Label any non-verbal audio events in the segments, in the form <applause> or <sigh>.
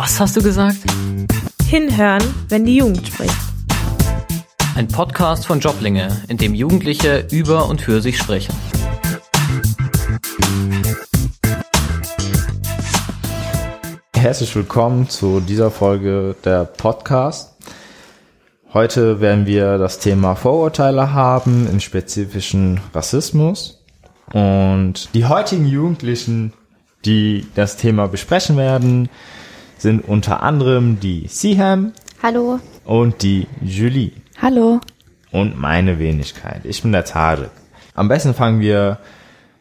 Was hast du gesagt? Hinhören, wenn die Jugend spricht. Ein Podcast von Joblinge, in dem Jugendliche über und für sich sprechen. Herzlich willkommen zu dieser Folge der Podcast. Heute werden wir das Thema Vorurteile haben, im spezifischen Rassismus. Und die heutigen Jugendlichen, die das Thema besprechen werden, sind unter anderem die Siham Hallo. und die Julie Hallo. und meine Wenigkeit. Ich bin der Tarek. Am besten fangen wir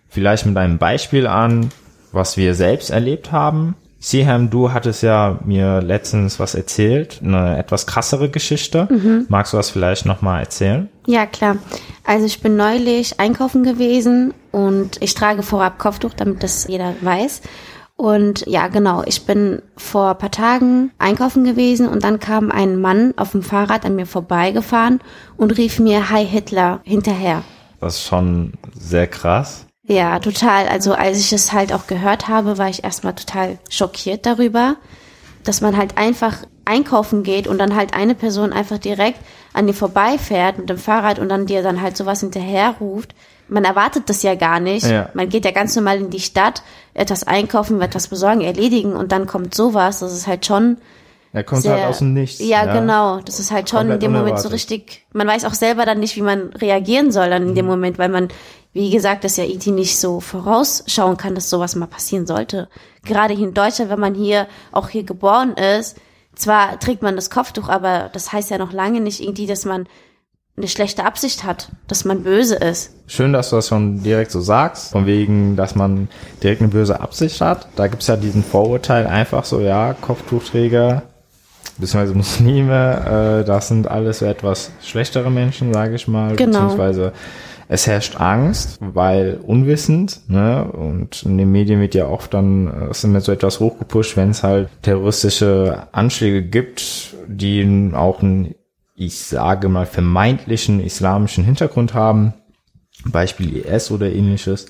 vielleicht mit einem Beispiel an, was wir selbst erlebt haben. Siham, du hattest ja mir letztens was erzählt, eine etwas krassere Geschichte. Magst du das vielleicht nochmal erzählen? Ja, klar. Also ich bin neulich einkaufen gewesen und ich trage vorab Kopftuch, damit das jeder weiß. Und ja, genau, ich bin vor ein paar Tagen einkaufen gewesen und dann kam ein Mann auf dem Fahrrad an mir vorbeigefahren und rief mir Hi Hitler hinterher. Das ist schon sehr krass. Ja, total. Also als ich es halt auch gehört habe, war ich erstmal total schockiert darüber, dass man halt einfach einkaufen geht und dann halt eine Person einfach direkt an dir vorbeifährt mit dem Fahrrad und dann dir dann halt sowas hinterher ruft. Man erwartet das ja gar nicht. Ja. Man geht ja ganz normal in die Stadt, etwas einkaufen, etwas besorgen, erledigen und dann kommt sowas. Das ist halt schon Er kommt sehr, halt aus dem Nichts. Ja, genau. Das ist halt schon Komplett in dem Moment so unerwartet. richtig. Man weiß auch selber dann nicht, wie man reagieren soll dann in Mhm. dem Moment, weil man, wie gesagt, das ja IT nicht so vorausschauen kann, dass sowas mal passieren sollte. Gerade hier in Deutschland, wenn man hier auch hier geboren ist, zwar trägt man das Kopftuch, aber das heißt ja noch lange nicht irgendwie, dass man eine schlechte Absicht hat, dass man böse ist. Schön, dass du das schon direkt so sagst, von wegen, dass man direkt eine böse Absicht hat. Da gibt's ja diesen Vorurteil einfach so, ja, Kopftuchträger, beziehungsweise Muslime, äh, das sind alles so etwas schlechtere Menschen, sage ich mal, Genau. beziehungsweise es herrscht Angst, weil unwissend, ne, und in den Medien wird ja oft dann, äh, sind mir so etwas hochgepusht, wenn es halt terroristische Anschläge gibt, die auch einen, ich sage mal, vermeintlichen islamischen Hintergrund haben, Beispiel IS oder ähnliches,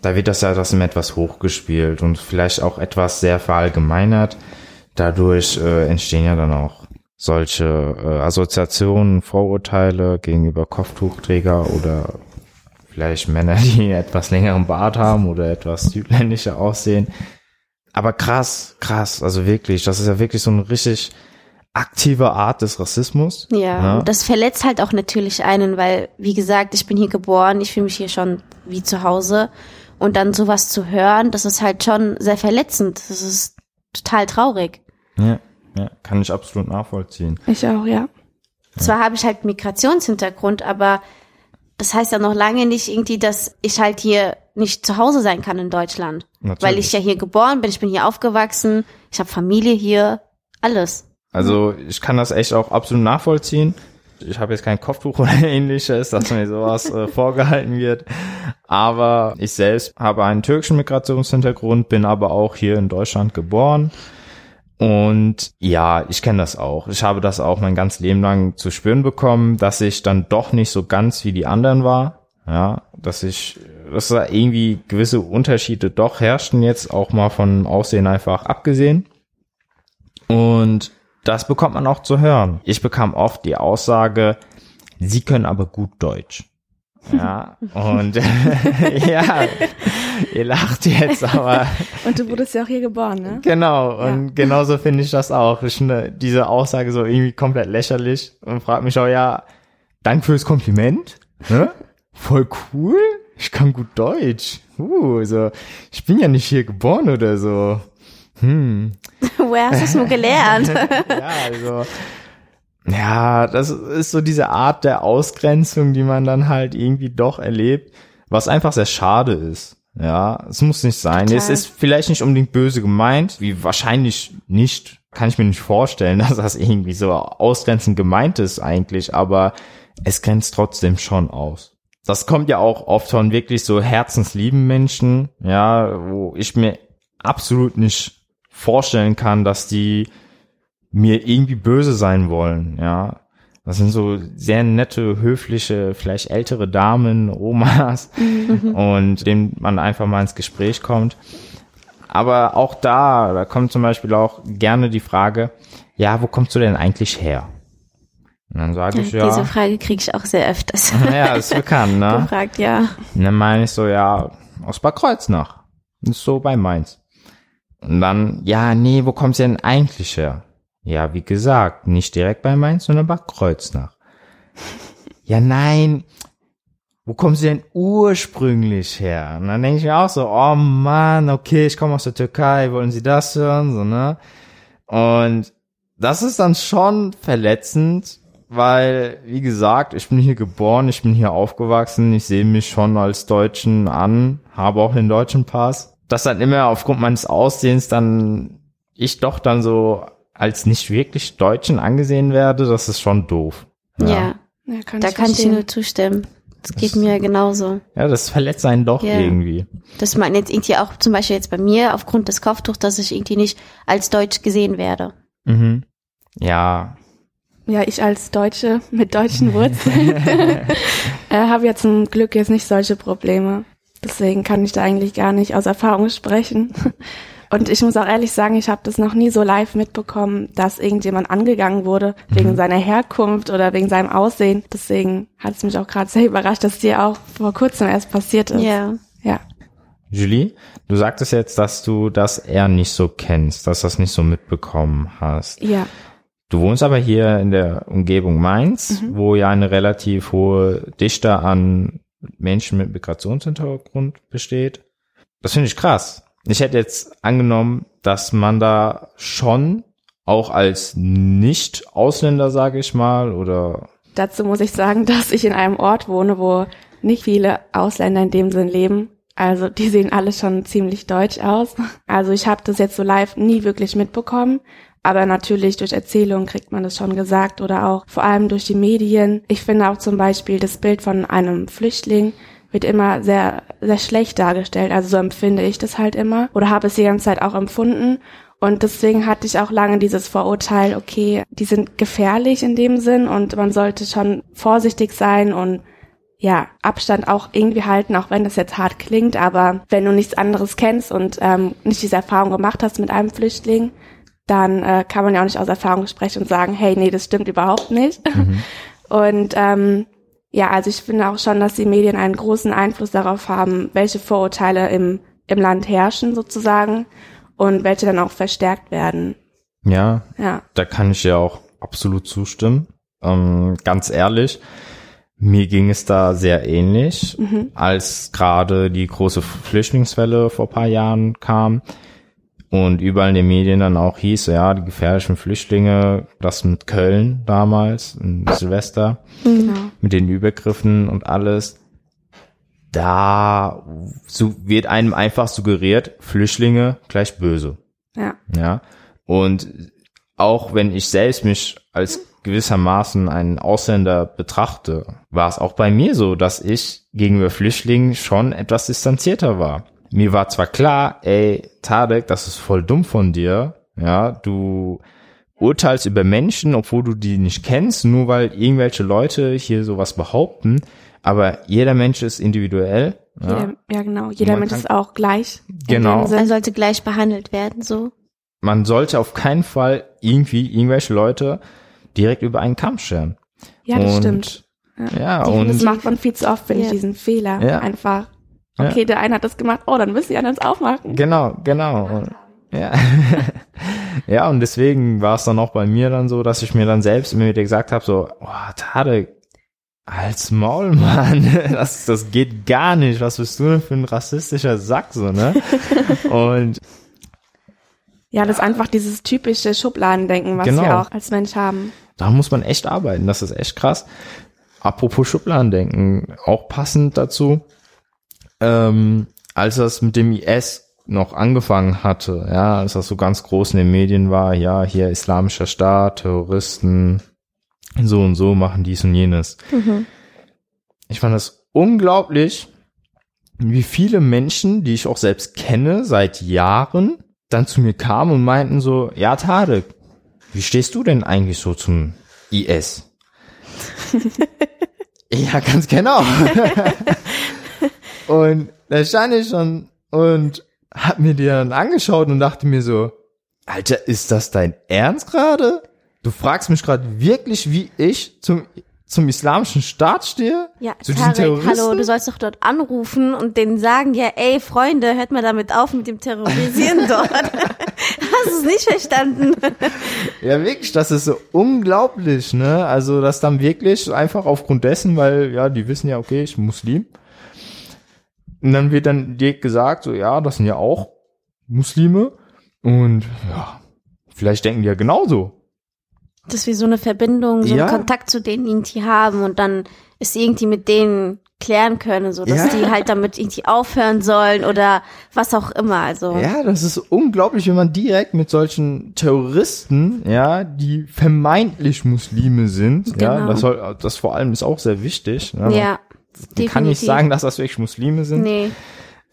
da wird das ja das immer etwas hochgespielt und vielleicht auch etwas sehr verallgemeinert. Dadurch äh, entstehen ja dann auch solche äh, Assoziationen, Vorurteile gegenüber Kopftuchträger oder vielleicht Männer, <laughs> die etwas längeren Bart haben oder etwas südländischer aussehen. Aber krass, krass, also wirklich, das ist ja wirklich so eine richtig aktive Art des Rassismus. Ja, Ja. und das verletzt halt auch natürlich einen, weil, wie gesagt, ich bin hier geboren, ich fühle mich hier schon wie zu Hause. Und dann sowas zu hören, das ist halt schon sehr verletzend. Das ist total traurig. Ja, ja, kann ich absolut nachvollziehen. Ich auch, ja. Zwar habe ich halt Migrationshintergrund, aber das heißt ja noch lange nicht irgendwie, dass ich halt hier nicht zu Hause sein kann in Deutschland. Natürlich. Weil ich ja hier geboren bin, ich bin hier aufgewachsen, ich habe Familie hier, alles. Also ich kann das echt auch absolut nachvollziehen. Ich habe jetzt kein Kopftuch oder <laughs> ähnliches, dass mir sowas äh, <laughs> vorgehalten wird. Aber ich selbst habe einen türkischen Migrationshintergrund, bin aber auch hier in Deutschland geboren. Und ja, ich kenne das auch. Ich habe das auch mein ganzes Leben lang zu spüren bekommen, dass ich dann doch nicht so ganz wie die anderen war. Ja, dass ich, dass da irgendwie gewisse Unterschiede doch herrschten jetzt auch mal von Aussehen einfach abgesehen. Und das bekommt man auch zu hören. Ich bekam oft die Aussage, Sie können aber gut Deutsch. Ja, und <laughs> ja, ihr lacht jetzt, aber Und du wurdest ja auch hier geboren, ne? genau, und genauso finde ich das auch. Ich finde diese Aussage so irgendwie komplett lächerlich und frage mich auch, ja, danke fürs Kompliment, ne? Voll cool, ich kann gut Deutsch. Uh, so, ich bin ja nicht hier geboren oder so. Hm, <laughs> Woher hast du es nur gelernt? <laughs> ja, also. Ja, das ist so diese Art der Ausgrenzung, die man dann halt irgendwie doch erlebt, was einfach sehr schade ist. Ja, es muss nicht sein. Total. Es ist vielleicht nicht unbedingt böse gemeint, wie wahrscheinlich nicht, kann ich mir nicht vorstellen, <laughs> dass das irgendwie so ausgrenzend gemeint ist eigentlich, aber es grenzt trotzdem schon aus. Das kommt ja auch oft von wirklich so herzenslieben Menschen, ja, wo ich mir absolut nicht vorstellen kann, dass die mir irgendwie böse sein wollen, ja. Das sind so sehr nette, höfliche, vielleicht ältere Damen, <laughs> Omas und denen man einfach mal ins Gespräch kommt. aber auch da, da kommt zum Beispiel auch gerne die Frage, ja, wo kommst du denn eigentlich her? Und dann sage ich ja, Diese Frage kriege ich auch sehr öfters <laughs> ja, ist bekannt, ne? gefragt, ja. Und dann meine ich so, ja, aus Bad Kreuznach. Ist so bei Mainz. Und dann, ja, nee, wo kommst du denn eigentlich her? Ja, wie gesagt, nicht direkt bei Mainz, sondern Bad Kreuznach. ja, nein, wo kommst du denn ursprünglich her? Und dann denke ich mir auch so, oh Mann, okay, ich komme aus der Türkei, wollen Sie das hören? So, ne? Und das ist dann schon verletzend, weil, wie gesagt, ich bin hier geboren, ich bin hier aufgewachsen, ich sehe mich schon als Deutschen an, habe auch den deutschen Pass. Dass dann immer aufgrund meines Aussehens dann ich doch dann so als nicht wirklich Deutschen angesehen werde, das ist schon doof. Ja, Ja, kann da ich kann ich verstehen. nur zustimmen. Das geht mir genauso. Ja, das verletzt einen doch Ja. irgendwie. Dass man jetzt irgendwie auch zum Beispiel jetzt bei mir aufgrund des Kopftuchs, dass ich irgendwie nicht als Deutsch gesehen werde. Mhm. Ja, Ja, ich als Deutsche mit deutschen Wurzeln <laughs> <laughs> äh, habe ja zum Glück jetzt nicht solche Probleme. Deswegen kann ich da eigentlich gar nicht aus Erfahrung sprechen. Und ich muss auch ehrlich sagen, ich habe das noch nie so live mitbekommen, dass irgendjemand angegangen wurde wegen seiner Herkunft oder wegen seinem Aussehen. Deswegen hat es mich auch gerade sehr <laughs> überrascht, dass dir auch vor kurzem erst passiert ist. Ja. Ja. Julie, du sagtest jetzt, dass du das eher nicht so kennst, dass du das nicht so mitbekommen hast. Ja. Du wohnst aber hier in der Umgebung Mainz, wo ja eine relativ hohe Dichte an Menschen mit Migrationshintergrund besteht. Das finde ich krass. Ich hätte jetzt angenommen, dass man da schon auch als Nicht-Ausländer, sage ich mal, oder Dazu muss ich sagen, <laughs> dass ich in einem Ort wohne, wo nicht viele Ausländer in dem Sinn leben. Also die sehen alle schon ziemlich deutsch aus. Also ich habe das jetzt so live nie wirklich mitbekommen. Aber natürlich durch Erzählungen kriegt man das schon gesagt oder auch vor allem durch die Medien. Ich finde auch zum Beispiel das Bild von einem Flüchtling wird immer sehr, sehr schlecht dargestellt. Also so empfinde ich das halt immer oder habe es die ganze Zeit auch empfunden. Und deswegen hatte ich auch lange dieses Vorurteil, okay, die sind gefährlich in dem Sinn und man sollte schon vorsichtig sein und ja, Abstand auch irgendwie halten, auch wenn das jetzt hart klingt, aber wenn du nichts anderes kennst und ähm, nicht diese Erfahrung gemacht hast mit einem Flüchtling, dann äh, kann man ja auch nicht aus Erfahrung sprechen und sagen, hey, nee, das stimmt überhaupt nicht. <laughs> Und ähm, ja, also ich finde auch schon, dass die Medien einen großen Einfluss darauf haben, welche Vorurteile im, im Land herrschen sozusagen und welche dann auch verstärkt werden. ja, Ja, Da kann ich ja auch absolut zustimmen. Ähm, ganz ehrlich, mir ging es da sehr ähnlich, als gerade die große Flüchtlingswelle vor paar Jahren kam und überall in den Medien dann auch hieß, ja, die gefährlichen Flüchtlinge, das mit Köln damals, in Silvester, genau. mit den Übergriffen und alles. Da so wird einem einfach suggeriert, Flüchtlinge gleich böse. Ja, Ja. Und auch wenn ich selbst mich als gewissermaßen einen Ausländer betrachte, war es auch bei mir so, dass ich gegenüber Flüchtlingen schon etwas distanzierter war. Mir war zwar klar, ey, Tadek, das ist voll dumm von dir, ja, du urteilst über Menschen, obwohl du die nicht kennst, nur weil irgendwelche Leute hier sowas behaupten, aber jeder Mensch ist individuell. Ja, jeder, ja genau. Jeder Mensch kann- ist auch gleich. Genau. Man sollte gleich behandelt werden, so. man sollte auf keinen Fall irgendwie irgendwelche Leute direkt über einen Kamm scheren. Ja, das und, stimmt. Ja, Die- und das macht man viel zu oft, finde ich, Ja. diesen Fehler. Ja. Einfach, Ja. okay, der eine hat das gemacht, oh, dann müssen die anderen es auch machen. genau, genau. Und, ja. <laughs> ja, und deswegen war es dann auch bei mir dann so, dass ich mir dann selbst immer wieder gesagt habe, so, oh, Tade, als Maul, <laughs> Mann, das, das geht gar nicht. Was bist du denn für ein rassistischer Sack, so, ne? <laughs> Und Ja, das ist einfach dieses typische Schubladendenken, was Genau. wir auch als Mensch haben. da muss man echt arbeiten. Das ist echt krass. Apropos Schubladendenken, auch passend dazu, ähm, als das mit dem IS noch angefangen hatte, ja, als das so ganz groß in den Medien war, ja, hier islamischer Staat, Terroristen, so und so machen dies und jenes. Ich fand das unglaublich, wie viele Menschen, die ich auch selbst kenne, seit Jahren, dann zu mir kamen und meinten so, ja, Tarek, wie stehst du denn eigentlich so zum IS? <laughs> ja, ganz genau. <laughs> und da stand ich schon und hab mir die dann angeschaut und dachte mir so, Alter, ist das dein Ernst gerade? Du fragst mich gerade wirklich, wie ich zum zum islamischen Staat stehe? Ja, zu Tarek, Terroristen? hallo, du sollst doch dort anrufen und denen sagen, ja, ey, Freunde, hört mal damit auf mit dem Terrorisieren <laughs> dort. <laughs> Hast du es nicht verstanden? <laughs> Ja, wirklich, das ist so unglaublich, ne? Also, das dann wirklich einfach aufgrund dessen, weil, ja, die wissen ja, okay, ich bin Muslim. Und dann wird dann direkt gesagt, so, ja, das sind ja auch Muslime. Und, ja, vielleicht denken die ja genauso. Dass wir so eine Verbindung, so Ja. einen Kontakt zu denen irgendwie haben und dann es irgendwie mit denen klären können, so dass Ja. die halt damit irgendwie aufhören sollen oder was auch immer. Also Ja, das ist unglaublich, wenn man direkt mit solchen Terroristen, ja, die vermeintlich Muslime sind, ja, Genau. das soll, das vor allem ist auch sehr wichtig. Ne? ja, Man kann nicht sagen, dass das wirklich Muslime sind. Nee,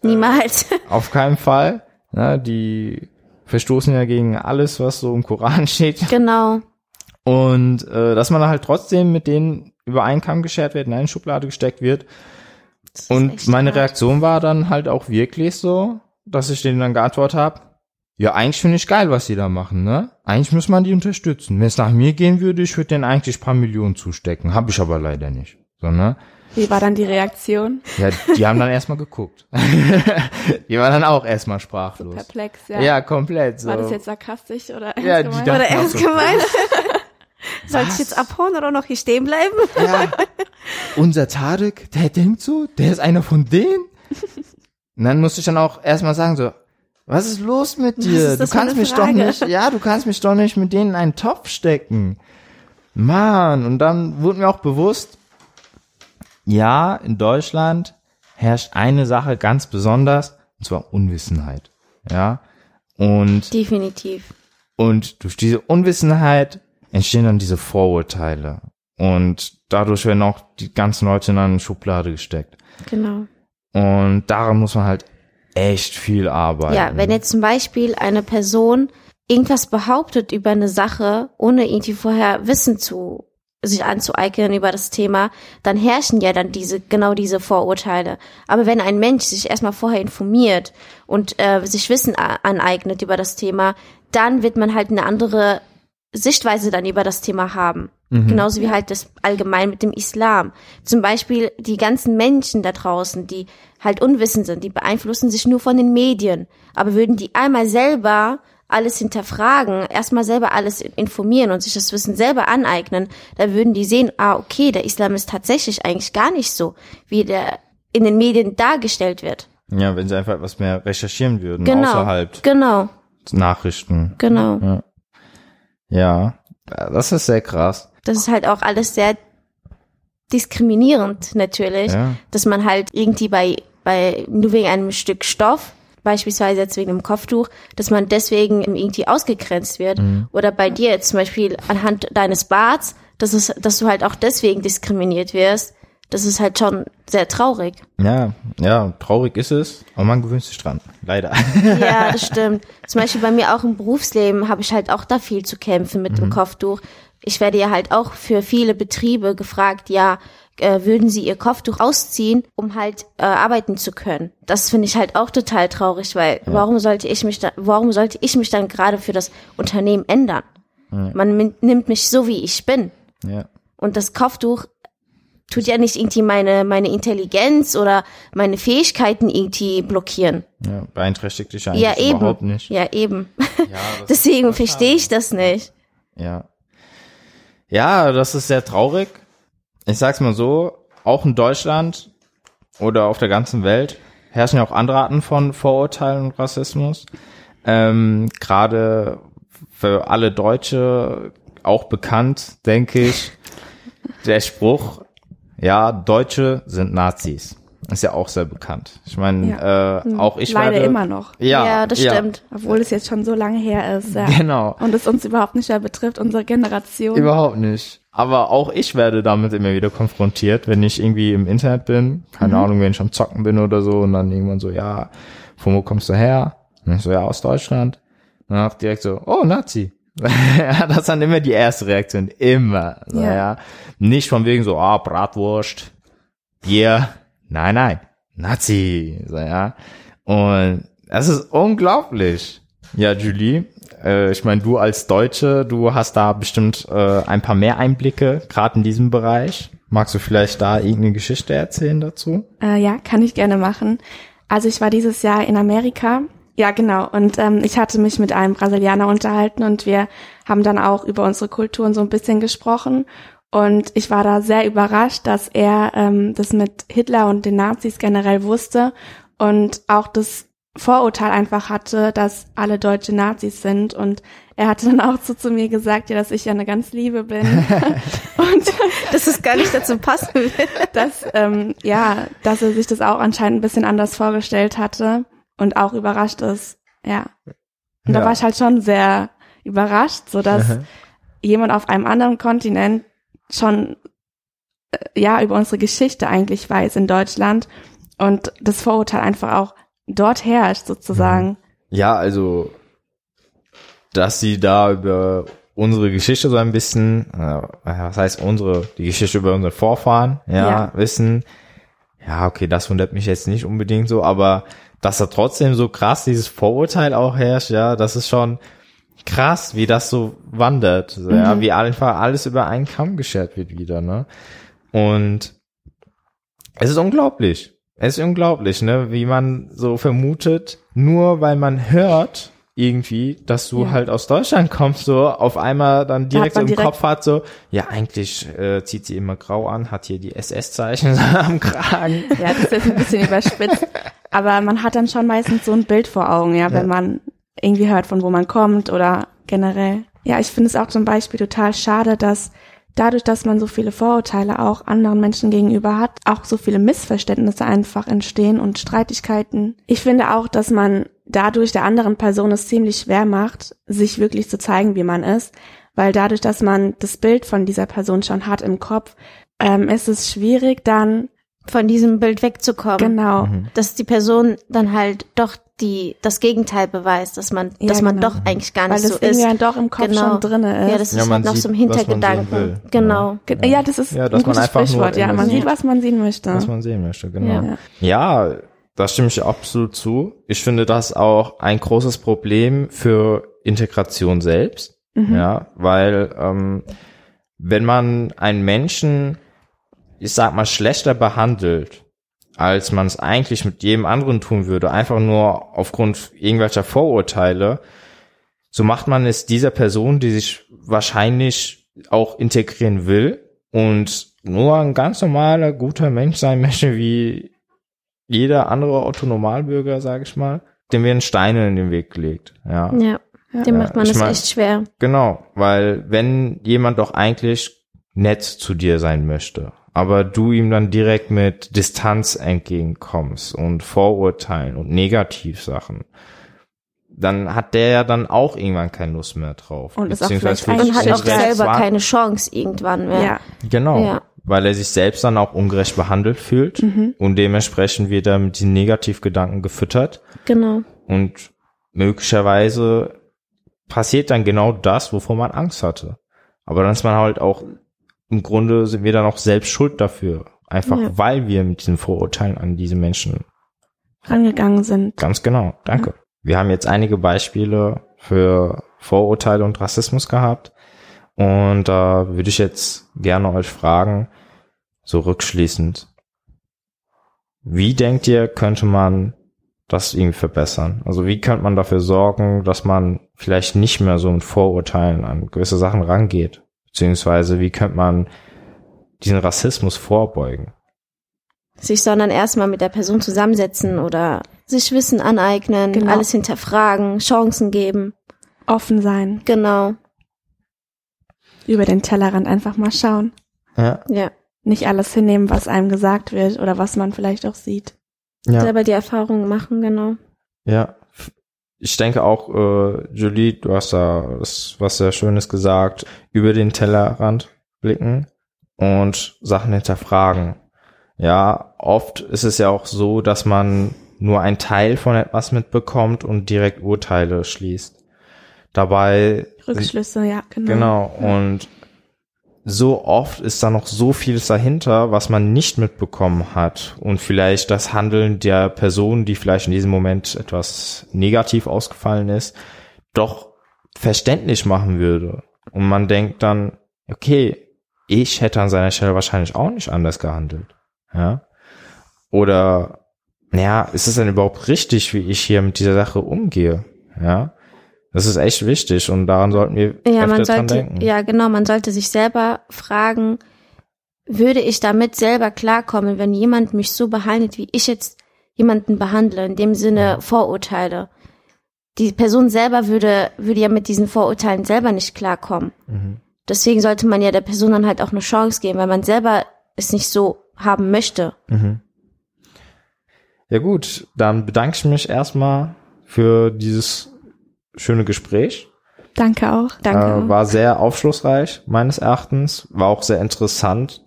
niemals. Auf keinen Fall. Ja, die verstoßen ja gegen alles, was so im Koran <laughs> steht. genau. Und äh, dass man halt trotzdem mit denen über einen Kamm geschert wird, in eine Schublade gesteckt wird. Und meine hart. Reaktion war dann halt auch wirklich so, dass ich denen dann geantwortet habe, ja, eigentlich finde ich geil, was die da machen, ne? Eigentlich muss man die unterstützen. Wenn es nach mir gehen würde, ich würde denen eigentlich ein paar Millionen zustecken. Habe ich aber leider nicht. So, ne? Wie war dann die Reaktion? Ja, die haben dann erstmal geguckt. <laughs> die waren dann auch erstmal sprachlos. Perplex, ja. ja. komplett. So. War das jetzt sarkastisch oder ernst Ja, gemeint? Oder ernst so, gemeint? <laughs> <laughs> Soll ich jetzt abhauen oder noch hier stehen bleiben? Ja, unser Tarek, der denkt so, der ist einer von denen. Und dann musste ich dann auch erstmal sagen so, was ist los mit dir? du kannst mich Frage? doch nicht, ja, du kannst mich doch nicht mit denen in einen Topf stecken. Mann, und dann wurde mir auch bewusst, ja, in Deutschland herrscht eine Sache ganz besonders, und zwar Unwissenheit. Ja. Und Definitiv. und durch diese Unwissenheit entstehen dann diese Vorurteile. Und dadurch werden auch die ganzen Leute in eine Schublade gesteckt. Genau. Und daran muss man halt echt viel arbeiten. Ja, wenn jetzt zum Beispiel eine Person irgendwas behauptet über eine Sache, ohne irgendwie vorher Wissen zu sich anzueignen über das Thema, dann herrschen ja dann diese genau diese Vorurteile. Aber wenn ein Mensch sich erstmal vorher informiert und äh, sich Wissen aneignet über das Thema, dann wird man halt eine andere Sichtweise dann über das Thema haben. Genauso wie halt das allgemein mit dem Islam. Zum Beispiel die ganzen Menschen da draußen, die halt unwissend sind, die beeinflussen sich nur von den Medien. Aber würden die einmal selber alles hinterfragen, erstmal selber alles informieren und sich das Wissen selber aneignen, dann würden die sehen, ah, okay, der Islam ist tatsächlich eigentlich gar nicht so, wie der in den Medien dargestellt wird. ja, wenn sie einfach etwas mehr recherchieren würden, Genau. außerhalb Genau, Nachrichten. genau. Ja, das ist sehr krass. Das ist halt auch alles sehr diskriminierend natürlich, Ja. dass man halt irgendwie bei, bei, nur wegen einem Stück Stoff, beispielsweise jetzt wegen einem Kopftuch, dass man deswegen irgendwie ausgegrenzt wird. Oder bei dir jetzt zum Beispiel anhand deines Barts, dass es, dass du halt auch deswegen diskriminiert wirst. Das ist halt schon sehr traurig. Ja, ja, traurig ist es, aber man gewöhnt sich dran. Leider. Ja, das <laughs> stimmt. Zum Beispiel bei mir auch im Berufsleben habe ich halt auch da viel zu kämpfen mit dem Kopftuch. Ich werde ja halt auch für viele Betriebe gefragt, ja, äh, würden sie ihr Kopftuch ausziehen, um halt äh, arbeiten zu können. Das finde ich halt auch total traurig, weil warum sollte ich mich da, warum sollte ich mich dann gerade für das Unternehmen ändern? Man min- nimmt mich so wie ich bin. ja. Und das Kopftuch tut ja nicht irgendwie meine, meine Intelligenz oder meine Fähigkeiten irgendwie blockieren. ja, beeinträchtigt dich eigentlich Ja, eben. überhaupt nicht. Ja, eben. Ja, <laughs> Deswegen verstehe ich das nicht. Ja. Ja, das ist sehr traurig. Ich sag's mal so, auch in Deutschland oder auf der ganzen Welt herrschen ja auch andere Arten von Vorurteilen und Rassismus. Ähm, Gerade für alle Deutsche auch bekannt, denke ich, der Spruch, ja, Deutsche sind Nazis. Ist ja auch sehr bekannt. Ich meine, äh, auch ich Leider werde, immer noch. Ja, Ja, das stimmt. Obwohl es jetzt schon so lange her ist. Ja. Genau. Und es uns überhaupt nicht mehr betrifft, unsere Generation. Überhaupt nicht. Aber auch ich werde damit immer wieder konfrontiert, wenn ich irgendwie im Internet bin. Keine Ahnung, wenn ich am Zocken bin oder so und dann irgendwann so, ja, von wo kommst du her? Und ich so, ja, aus Deutschland. Und dann auch direkt so, oh, Nazi. <laughs> ja, das ist dann immer die erste Reaktion. Immer. So, Ja. ja. Nicht von wegen so, ah, Bratwurst, Bier. Nein, nein. Nazi. So, ja. Und Das ist unglaublich. Ja, Julie, äh, ich meine, du als Deutsche, du hast da bestimmt äh, ein paar mehr Einblicke, gerade in diesem Bereich. Magst du vielleicht da irgendeine Geschichte erzählen dazu? Äh, ja, kann ich gerne machen. Also ich war dieses Jahr in Amerika. Ja, genau. Und ähm, ich hatte mich mit einem Brasilianer unterhalten und wir haben dann auch über unsere Kulturen so ein bisschen gesprochen. Und ich war da sehr überrascht, dass er ähm, das mit Hitler und den Nazis generell wusste und auch das Vorurteil einfach hatte, dass alle Deutsche Nazis sind. Und er hatte dann auch so zu mir gesagt, ja, dass ich ja eine ganz Liebe bin. <laughs> und dass es gar nicht dazu passen will. dass, ähm, ja, dass er sich das auch anscheinend ein bisschen anders vorgestellt hatte und auch überrascht ist. Ja. Und Ja. da war ich halt schon sehr überrascht, so dass jemand auf einem anderen Kontinent schon äh, ja über unsere Geschichte eigentlich weiß in Deutschland und das Vorurteil einfach auch dort herrscht sozusagen. Ja, also, dass sie da über unsere Geschichte so ein bisschen, äh, was heißt unsere, die Geschichte über unsere Vorfahren, ja, Ja. wissen. Ja, okay, das wundert mich jetzt nicht unbedingt so, aber dass da trotzdem so krass dieses Vorurteil auch herrscht, ja, das ist schon krass, wie das so wandert, so, ja, wie einfach alles über einen Kamm geschert wird wieder, ne? Und es ist unglaublich. Es ist unglaublich, ne, wie man so vermutet, nur weil man hört irgendwie, dass du Ja. halt aus Deutschland kommst, so auf einmal dann direkt so im direkt- Kopf hat, so, ja, eigentlich äh, zieht sie immer grau an, hat hier die SS-Zeichen <laughs> am Kragen. Ja, das ist jetzt ein bisschen überspitzt. Aber man hat dann schon meistens so ein Bild vor Augen, ja, wenn man irgendwie hört, von wo man kommt oder generell. Ja, ich finde es auch zum Beispiel total schade, dass dadurch, dass man so viele Vorurteile auch anderen Menschen gegenüber hat, auch so viele Missverständnisse einfach entstehen und Streitigkeiten. Ich finde auch, dass man dadurch der anderen Person es ziemlich schwer macht, sich wirklich zu zeigen, wie man ist, weil dadurch, dass man das Bild von dieser Person schon hat im Kopf, ähm, ist es schwierig dann Von diesem Bild wegzukommen. genau Dass die Person dann halt doch die, das Gegenteil beweist, dass man, Ja, dass man genau. doch eigentlich gar Weil nicht das so ist. irgendwie dann doch im Kopf Genau. schon drinne ist. Ja, das Ja, ist man halt noch sieht, so im man sehen Hintergedanken. Genau. Ge- ja, das ist Ja, ein dass man gutes einfach nur Sprichwort. Ja, man sieht. sieht, was man sehen möchte. was man sehen möchte, genau. Ja. Ja, da stimme ich absolut zu. Ich finde das auch ein großes Problem für Integration selbst. Mhm. Ja, weil ähm, wenn man einen Menschen, ich sag mal, schlechter behandelt, als man es eigentlich mit jedem anderen tun würde, einfach nur aufgrund irgendwelcher Vorurteile, so macht man es dieser Person, die sich wahrscheinlich auch integrieren will und nur ein ganz normaler, guter Mensch sein möchte, wie jeder andere Autonomalbürger, sage ich mal, dem werden Steine in den Weg gelegt. Ja, Ja. Dem Ja, macht man ich es mein- echt schwer. genau, weil wenn jemand doch eigentlich nett zu dir sein möchte, aber du ihm dann direkt mit Distanz entgegenkommst und Vorurteilen und Negativsachen, dann hat der ja dann auch irgendwann keine Lust mehr drauf. Und ist auch Beziehungsweise vielleicht fühlt Und hat auch selber keine Chance irgendwann mehr. Ja, Genau, Ja. weil er sich selbst dann auch ungerecht behandelt fühlt Mhm. und dementsprechend wird er mit diesen Negativgedanken gefüttert Genau. und möglicherweise passiert dann genau das, wovor man Angst hatte. Aber dann ist man halt auch, im Grunde sind wir dann auch selbst schuld dafür. Einfach Ja. weil wir mit diesen Vorurteilen an diese Menschen rangegangen sind. Ganz genau, danke. Wir haben jetzt einige Beispiele für Vorurteile und Rassismus gehabt. Und da würde ich jetzt gerne euch fragen, so rückschließend, wie denkt ihr, könnte man das irgendwie verbessern? Also wie könnte man dafür sorgen, dass man vielleicht nicht mehr so mit Vorurteilen an gewisse Sachen rangeht? Beziehungsweise wie könnte man diesen Rassismus vorbeugen? Sich sondern erstmal mit der Person zusammensetzen oder sich Wissen aneignen, Genau. alles hinterfragen, Chancen geben. Offen sein, Genau. über den Tellerrand einfach mal schauen. Ja, Ja. Nicht alles hinnehmen, was einem gesagt wird oder was man vielleicht auch sieht. ja. Selber die Erfahrungen machen, genau. Ja, ich denke auch, äh, Julie, du hast da was sehr Schönes gesagt, über den Tellerrand blicken und Sachen hinterfragen. Ja, oft ist es ja auch so, dass man nur einen Teil von etwas mitbekommt und direkt Urteile schließt. Dabei Rückschlüsse, ja, genau. Genau. Und so oft ist da noch so vieles dahinter, was man nicht mitbekommen hat und vielleicht das Handeln der Person, die vielleicht in diesem Moment etwas negativ ausgefallen ist, doch verständlich machen würde. Und man denkt dann, okay, ich hätte an seiner Stelle wahrscheinlich auch nicht anders gehandelt. Ja. Oder, ja, ist es denn überhaupt richtig, wie ich hier mit dieser Sache umgehe? Ja. Das ist echt wichtig und daran sollten wir Ja, man dran sollte, denken. ja genau, man sollte sich selber fragen, würde ich damit selber klarkommen, wenn jemand mich so behandelt, wie ich jetzt jemanden behandle, in dem Sinne Vorurteile. Die Person selber würde, würde ja mit diesen Vorurteilen selber nicht klarkommen. Mhm. Deswegen sollte man ja der Person dann halt auch eine Chance geben, weil man selber es nicht so haben möchte. Mhm. Ja gut, dann bedanke ich mich erstmal für dieses schöne Gespräch. Danke auch. Danke. Äh, war sehr aufschlussreich, meines Erachtens. War auch sehr interessant,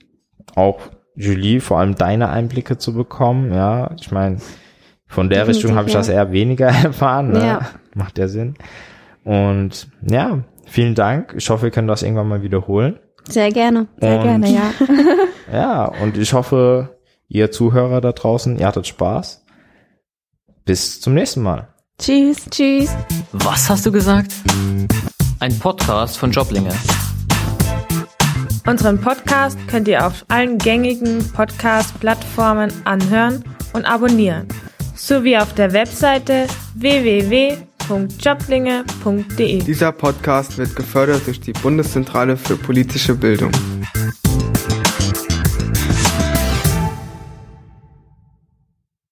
auch Julie, vor allem deine Einblicke zu bekommen. Ja, ich meine, von der Definitiv, Richtung habe ich ja. das eher weniger <laughs> erfahren. Ne? Ja. Macht ja Sinn. Und ja, vielen Dank. Ich hoffe, wir können das irgendwann mal wiederholen. Sehr gerne. Sehr Und- gerne, ja. <laughs> Ja, und ich hoffe, ihr Zuhörer da draußen, ihr hattet Spaß. Bis zum nächsten Mal. Tschüss. Tschüss. Was hast du gesagt? Ein Podcast von Joblinge. Unseren Podcast könnt ihr auf allen gängigen Podcast-Plattformen anhören und abonnieren, sowie auf der Webseite www.joblinge.de. Dieser Podcast wird gefördert durch die Bundeszentrale für politische Bildung.